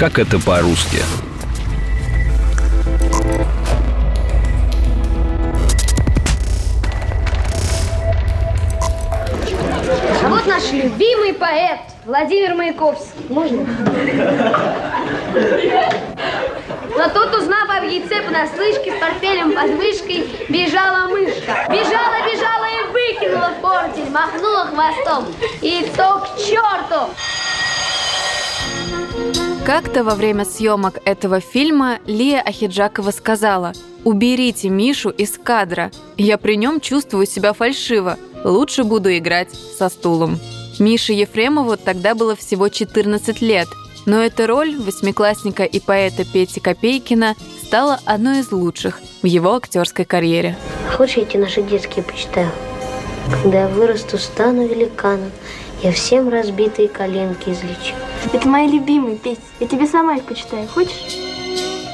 Как это по-русски? А вот наш любимый поэт Владимир Маяковский. Можно? Но тут, узнав об яйце понаслышке, с портфелем под мышкой, бежала мышка. Бежала, бежала и выкинула портель, махнула хвостом. Яйцо к черту! Как-то во время съемок этого фильма Лия Ахиджакова сказала «Уберите Мишу из кадра. Я при нем чувствую себя фальшиво. Лучше буду играть со стулом». Мише Ефремову тогда было всего 14 лет, но эта роль восьмиклассника и поэта Пети Копейкина стала одной из лучших в его актерской карьере. Хочешь, я эти наши детские почитаю? Когда я вырасту, стану великаном, я всем разбитые коленки излечу. Это мои любимые песни. Я тебе сама их почитаю. Хочешь?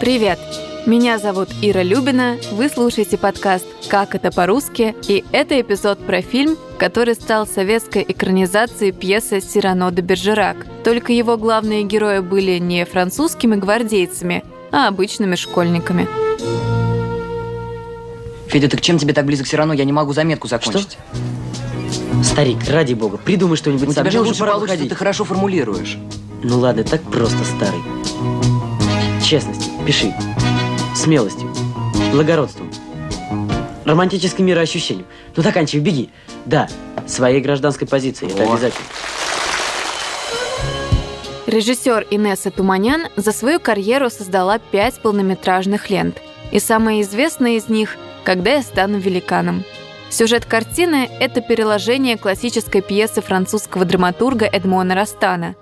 Привет! Меня зовут Ира Любина, вы слушаете подкаст «Как это по-русски», и это эпизод про фильм, который стал советской экранизацией пьесы «Сирано де Бержерак». Только его главные герои были не французскими гвардейцами, а обычными школьниками. Федя, так чем тебе так близок Сирано? Я не могу заметку закончить. Старик, ради бога, придумай что-нибудь У сам. тебя же лучше пора получится, выходить. ты хорошо формулируешь. Ну ладно, так просто, старый. Честностью, пиши. Смелостью. Благородством. Романтическим мироощущением. Ну, заканчивай, беги. Да, своей гражданской позиции, это обязательно. Режиссер Инесса Туманян за свою карьеру создала пять полнометражных лент. И самая известная из них «Когда я стану великаном». Сюжет картины – это переложение классической пьесы французского драматурга Эдмона Растана.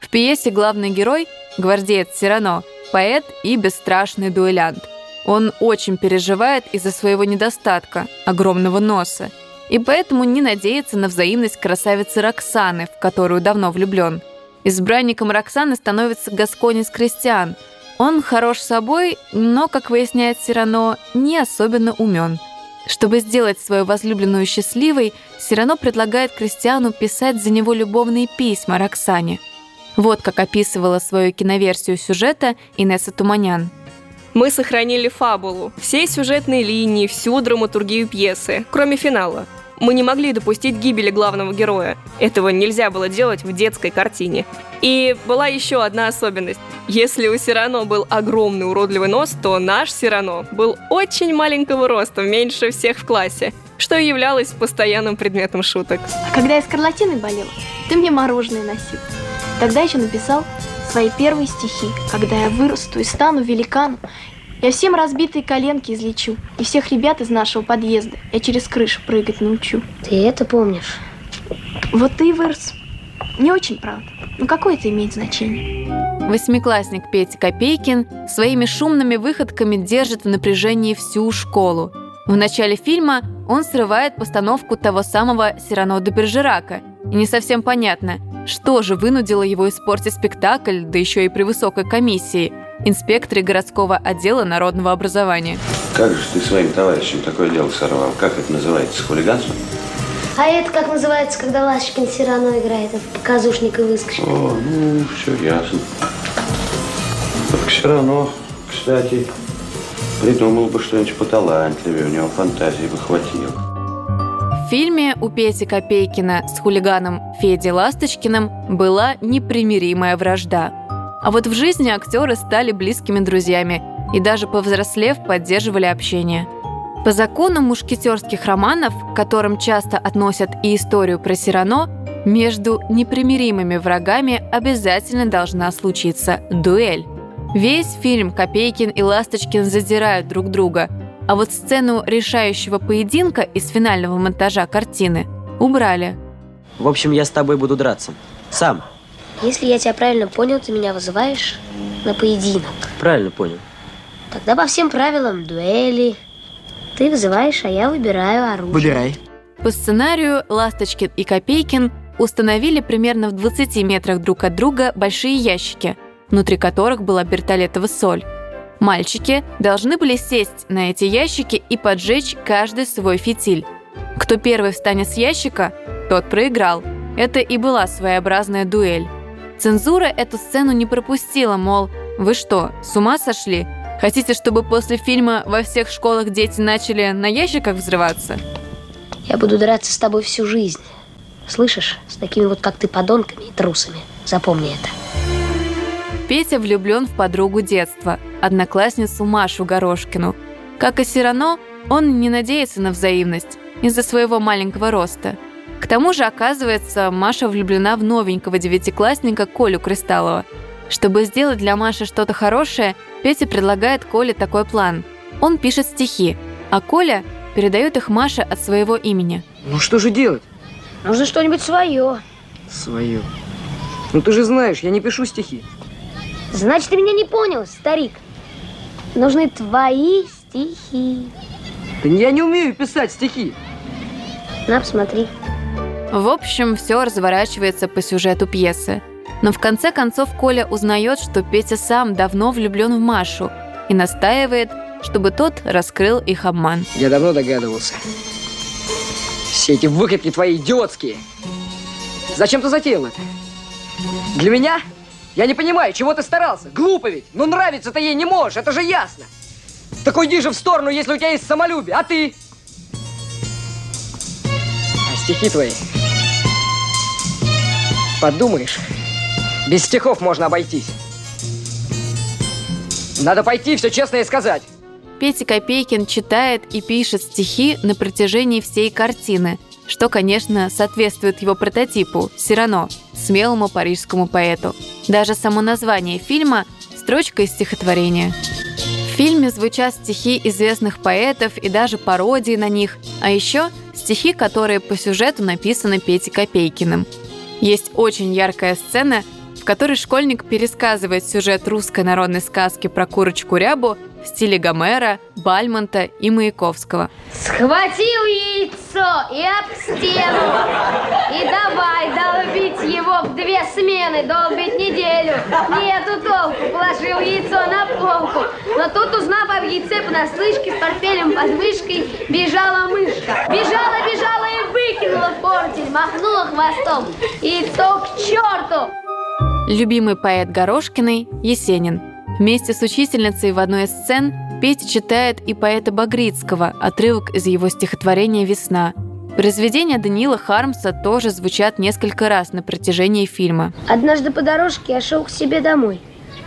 В пьесе главный герой – гвардеец Сирано, поэт и бесстрашный дуэлянт. Он очень переживает из-за своего недостатка – огромного носа, и поэтому не надеется на взаимность красавицы Роксаны, в которую давно влюблен – Избранником Роксаны становится Гасконец Кристиан. Он хорош собой, но, как выясняет Сирано, не особенно умен. Чтобы сделать свою возлюбленную счастливой, Сирано предлагает Кристиану писать за него любовные письма Роксане. Вот как описывала свою киноверсию сюжета Инесса Туманян. Мы сохранили фабулу, все сюжетные линии, всю драматургию пьесы, кроме финала. Мы не могли допустить гибели главного героя. Этого нельзя было делать в детской картине. И была еще одна особенность. Если у Сирано был огромный уродливый нос, то наш Сирано был очень маленького роста, меньше всех в классе, что и являлось постоянным предметом шуток. А когда я скарлатиной болела, ты мне мороженое носил. Тогда еще написал свои первые стихи. Когда я вырасту и стану великаном, я всем разбитые коленки излечу. И всех ребят из нашего подъезда я через крышу прыгать научу. Ты это помнишь? Вот ты и вырос. Не очень, правда. Но какое это имеет значение? Восьмиклассник Петя Копейкин своими шумными выходками держит в напряжении всю школу. В начале фильма он срывает постановку того самого Сирано де Бержерака. И не совсем понятно, что же вынудило его испортить спектакль, да еще и при высокой комиссии, инспекторе городского отдела народного образования. Как же ты своим товарищам такое дело сорвал? Как это называется? Хулиганство? А это как называется, когда Ласточкин Сирано играет? Это показушник и выскочка. О, ну, все ясно. Только все равно, кстати, придумал бы что-нибудь поталантливее, у него фантазии бы хватило. В фильме у Пети Копейкина с хулиганом Федей Ласточкиным была непримиримая вражда. А вот в жизни актеры стали близкими друзьями и даже повзрослев поддерживали общение. По закону мушкетерских романов, к которым часто относят и историю про Сирано, между непримиримыми врагами обязательно должна случиться дуэль. Весь фильм Копейкин и Ласточкин задирают друг друга, а вот сцену решающего поединка из финального монтажа картины убрали. В общем, я с тобой буду драться. Сам. Если я тебя правильно понял, ты меня вызываешь на поединок. Правильно понял. Тогда по всем правилам дуэли. Ты вызываешь, а я выбираю оружие. Выбирай. По сценарию Ласточкин и Копейкин установили примерно в 20 метрах друг от друга большие ящики, внутри которых была бертолетова соль. Мальчики должны были сесть на эти ящики и поджечь каждый свой фитиль. Кто первый встанет с ящика, тот проиграл. Это и была своеобразная дуэль. Цензура эту сцену не пропустила, мол, вы что, с ума сошли? Хотите, чтобы после фильма во всех школах дети начали на ящиках взрываться? Я буду драться с тобой всю жизнь. Слышишь? С такими вот, как ты, подонками и трусами. Запомни это. Петя влюблен в подругу детства, одноклассницу Машу Горошкину. Как и Сирано, он не надеется на взаимность из-за своего маленького роста. К тому же, оказывается, Маша влюблена в новенького девятиклассника Колю Кристаллова. Чтобы сделать для Маши что-то хорошее, Петя предлагает Коле такой план. Он пишет стихи, а Коля передает их Маше от своего имени. Ну что же делать? Нужно что-нибудь свое. Свое. Ну ты же знаешь, я не пишу стихи. Значит, ты меня не понял, старик. Нужны твои стихи. Да я не умею писать стихи. На, посмотри. В общем, все разворачивается по сюжету пьесы. Но в конце концов Коля узнает, что Петя сам давно влюблен в Машу и настаивает, чтобы тот раскрыл их обман. Я давно догадывался. Все эти выкидки твои идиотские. Зачем ты затеял это? Для меня? Я не понимаю, чего ты старался? Глупо ведь. Ну нравится ты ей не можешь, это же ясно. Так уйди же в сторону, если у тебя есть самолюбие. А ты? А стихи твои? Подумаешь, без стихов можно обойтись. Надо пойти все честно и сказать. Петя Копейкин читает и пишет стихи на протяжении всей картины, что, конечно, соответствует его прототипу – Сирано, смелому парижскому поэту. Даже само название фильма – строчка из стихотворения. В фильме звучат стихи известных поэтов и даже пародии на них, а еще стихи, которые по сюжету написаны Петей Копейкиным. Есть очень яркая сцена, в которой школьник пересказывает сюжет русской народной сказки про курочку Рябу в стиле Гомера, Бальмонта и Маяковского. Схватил яйцо и об стену. И давай долбить его в две смены, долбить неделю. Нету толку, положил яйцо на полку. Но тут, узнав об яйце понаслышке, с портфелем под мышкой бежала мышка. Бежала, бежала и выкинула портель, махнула хвостом. Яйцо к черту! Любимый поэт Горошкиной – Есенин. Вместе с учительницей в одной из сцен Петя читает и поэта Багрицкого, отрывок из его стихотворения «Весна». Произведения Даниила Хармса тоже звучат несколько раз на протяжении фильма. Однажды по дорожке я шел к себе домой.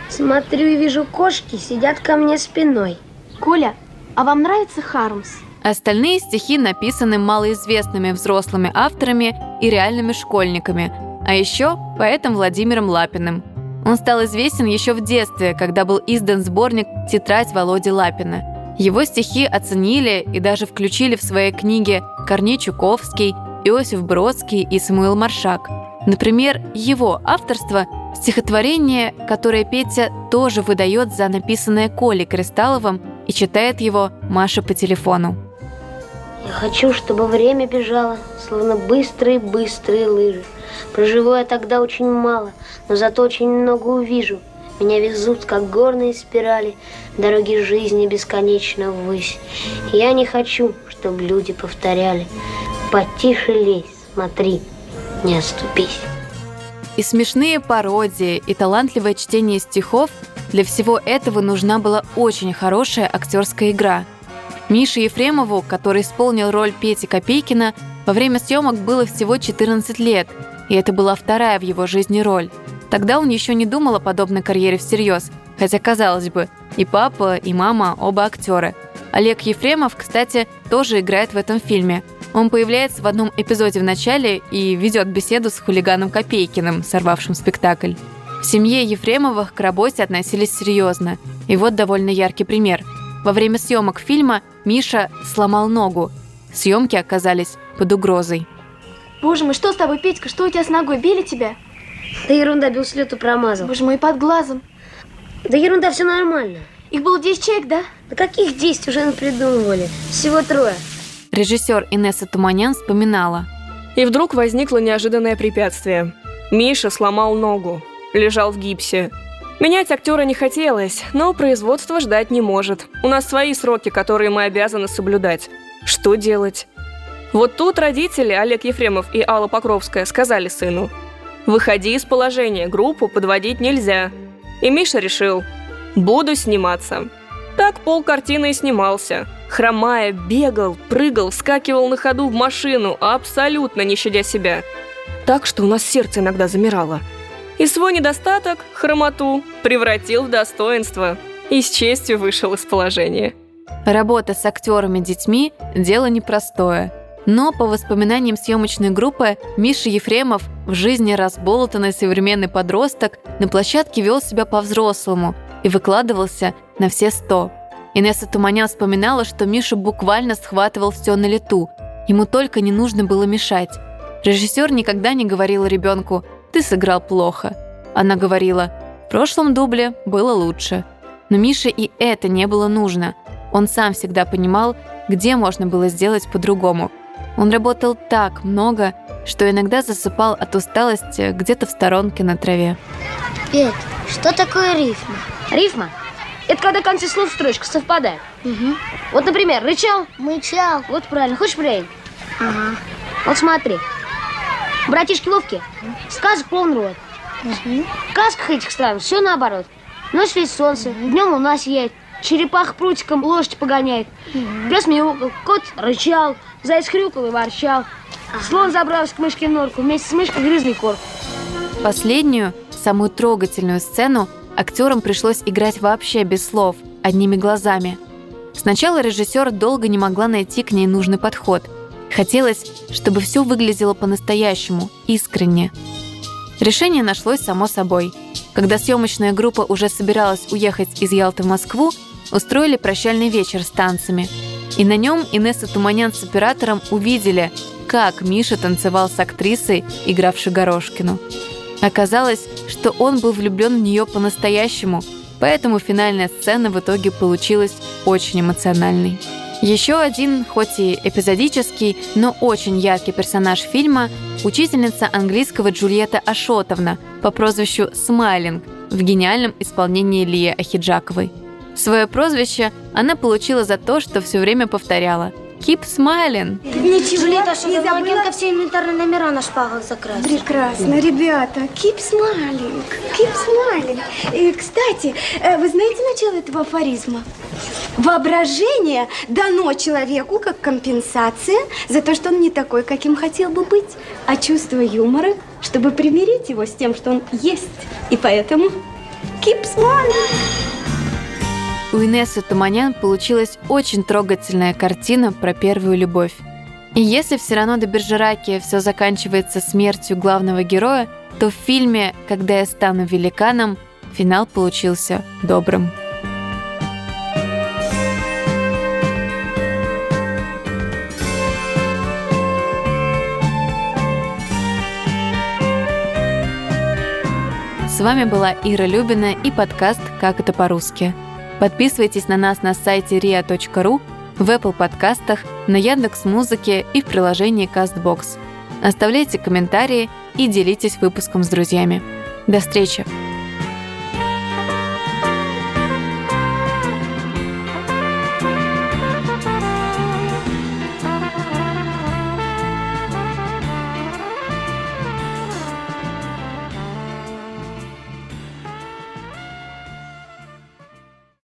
Смотрю и вижу, кошки сидят ко мне спиной. Коля, а вам нравится Хармс? Остальные стихи написаны малоизвестными взрослыми авторами и реальными школьниками, а еще поэтом Владимиром Лапиным. Он стал известен еще в детстве, когда был издан сборник «Тетрадь Володи Лапина». Его стихи оценили и даже включили в свои книги Корней Чуковский, Иосиф Бродский и Самуил Маршак. Например, его авторство – стихотворение, которое Петя тоже выдает за написанное Колей Кристалловым и читает его Маша по телефону. Я хочу, чтобы время бежало, словно быстрые-быстрые лыжи. Проживу я тогда очень мало, но зато очень много увижу. Меня везут, как горные спирали, дороги жизни бесконечно ввысь. Я не хочу, чтобы люди повторяли. Потише лезь, смотри, не оступись. И смешные пародии, и талантливое чтение стихов – для всего этого нужна была очень хорошая актерская игра. Мише Ефремову, который исполнил роль Пети Копейкина, во время съемок было всего 14 лет, и это была вторая в его жизни роль. Тогда он еще не думал о подобной карьере всерьез, хотя, казалось бы, и папа, и мама оба актеры. Олег Ефремов, кстати, тоже играет в этом фильме. Он появляется в одном эпизоде в начале и ведет беседу с хулиганом Копейкиным, сорвавшим спектакль. В семье Ефремовых к работе относились серьезно. И вот довольно яркий пример. Во время съемок фильма Миша сломал ногу. Съемки оказались под угрозой. Боже мой, что с тобой, Петька? Что у тебя с ногой? Били тебя? Да ерунда, бил слету промазал. Боже мой, под глазом. Да ерунда, все нормально. Их было 10 человек, да? Да каких 10 уже придумывали? Всего трое. Режиссер Инесса Туманян вспоминала. И вдруг возникло неожиданное препятствие. Миша сломал ногу. Лежал в гипсе. Менять актера не хотелось, но производство ждать не может. У нас свои сроки, которые мы обязаны соблюдать. Что делать? Вот тут родители, Олег Ефремов и Алла Покровская, сказали сыну, Выходи из положения, группу подводить нельзя. И Миша решил, буду сниматься. Так пол картины и снимался. Хромая, бегал, прыгал, вскакивал на ходу в машину, абсолютно не щадя себя. Так что у нас сердце иногда замирало. И свой недостаток, хромоту, превратил в достоинство. И с честью вышел из положения. Работа с актерами-детьми – дело непростое. Но, по воспоминаниям съемочной группы, Миша Ефремов, в жизни разболтанный современный подросток, на площадке вел себя по-взрослому и выкладывался на все сто. Инесса Туманян вспоминала, что Миша буквально схватывал все на лету. Ему только не нужно было мешать. Режиссер никогда не говорил ребенку «ты сыграл плохо». Она говорила «в прошлом дубле было лучше». Но Мише и это не было нужно. Он сам всегда понимал, где можно было сделать по-другому. Он работал так много, что иногда засыпал от усталости где-то в сторонке на траве. Пет, что такое рифма? Рифма – это когда концы слов в строчках совпадают. Угу. Вот, например, рычал. Мычал. Вот правильно. Хочешь проверить? Ага. Вот смотри. Братишки ловкие. Сказок полный рот. Угу. В сказках этих стран все наоборот. Ночь светит солнце, днем луна сияет, черепах прутиком лошадь погоняет. Пес мяукал, кот рычал, заяц хрюкал и ворчал. Слон забрался к мышке в норку, вместе с мышкой грызли корку. Последнюю, самую трогательную сцену актерам пришлось играть вообще без слов, одними глазами. Сначала режиссер долго не могла найти к ней нужный подход. Хотелось, чтобы все выглядело по-настоящему, искренне. Решение нашлось само собой. Когда съемочная группа уже собиралась уехать из Ялты в Москву, устроили прощальный вечер с танцами. И на нем Инесса Туманян с оператором увидели, как Миша танцевал с актрисой, игравшей Горошкину. Оказалось, что он был влюблен в нее по-настоящему, поэтому финальная сцена в итоге получилась очень эмоциональной. Еще один, хоть и эпизодический, но очень яркий персонаж фильма – учительница английского Джульетта Ашотовна по прозвищу Смайлинг в гениальном исполнении Лии Ахиджаковой. Свое прозвище она получила за то, что все время повторяла «Keep smiling». Ничего, Лето, что не забыла? все инвентарные номера на шпагах закрасить. Прекрасно, ребята. Keep smiling. Keep smiling. И, кстати, э, вы знаете начало этого афоризма? Воображение дано человеку как компенсация за то, что он не такой, каким хотел бы быть, а чувство юмора, чтобы примирить его с тем, что он есть. И поэтому keep smiling. У Инессы Туманян получилась очень трогательная картина про первую любовь. И если в Сирано де Бержераке все заканчивается смертью главного героя, то в фильме «Когда я стану великаном» финал получился добрым. С вами была Ира Любина и подкаст «Как это по-русски». Подписывайтесь на нас на сайте ria.ru, в Apple подкастах, на Яндекс Музыке и в приложении CastBox. Оставляйте комментарии и делитесь выпуском с друзьями. До встречи!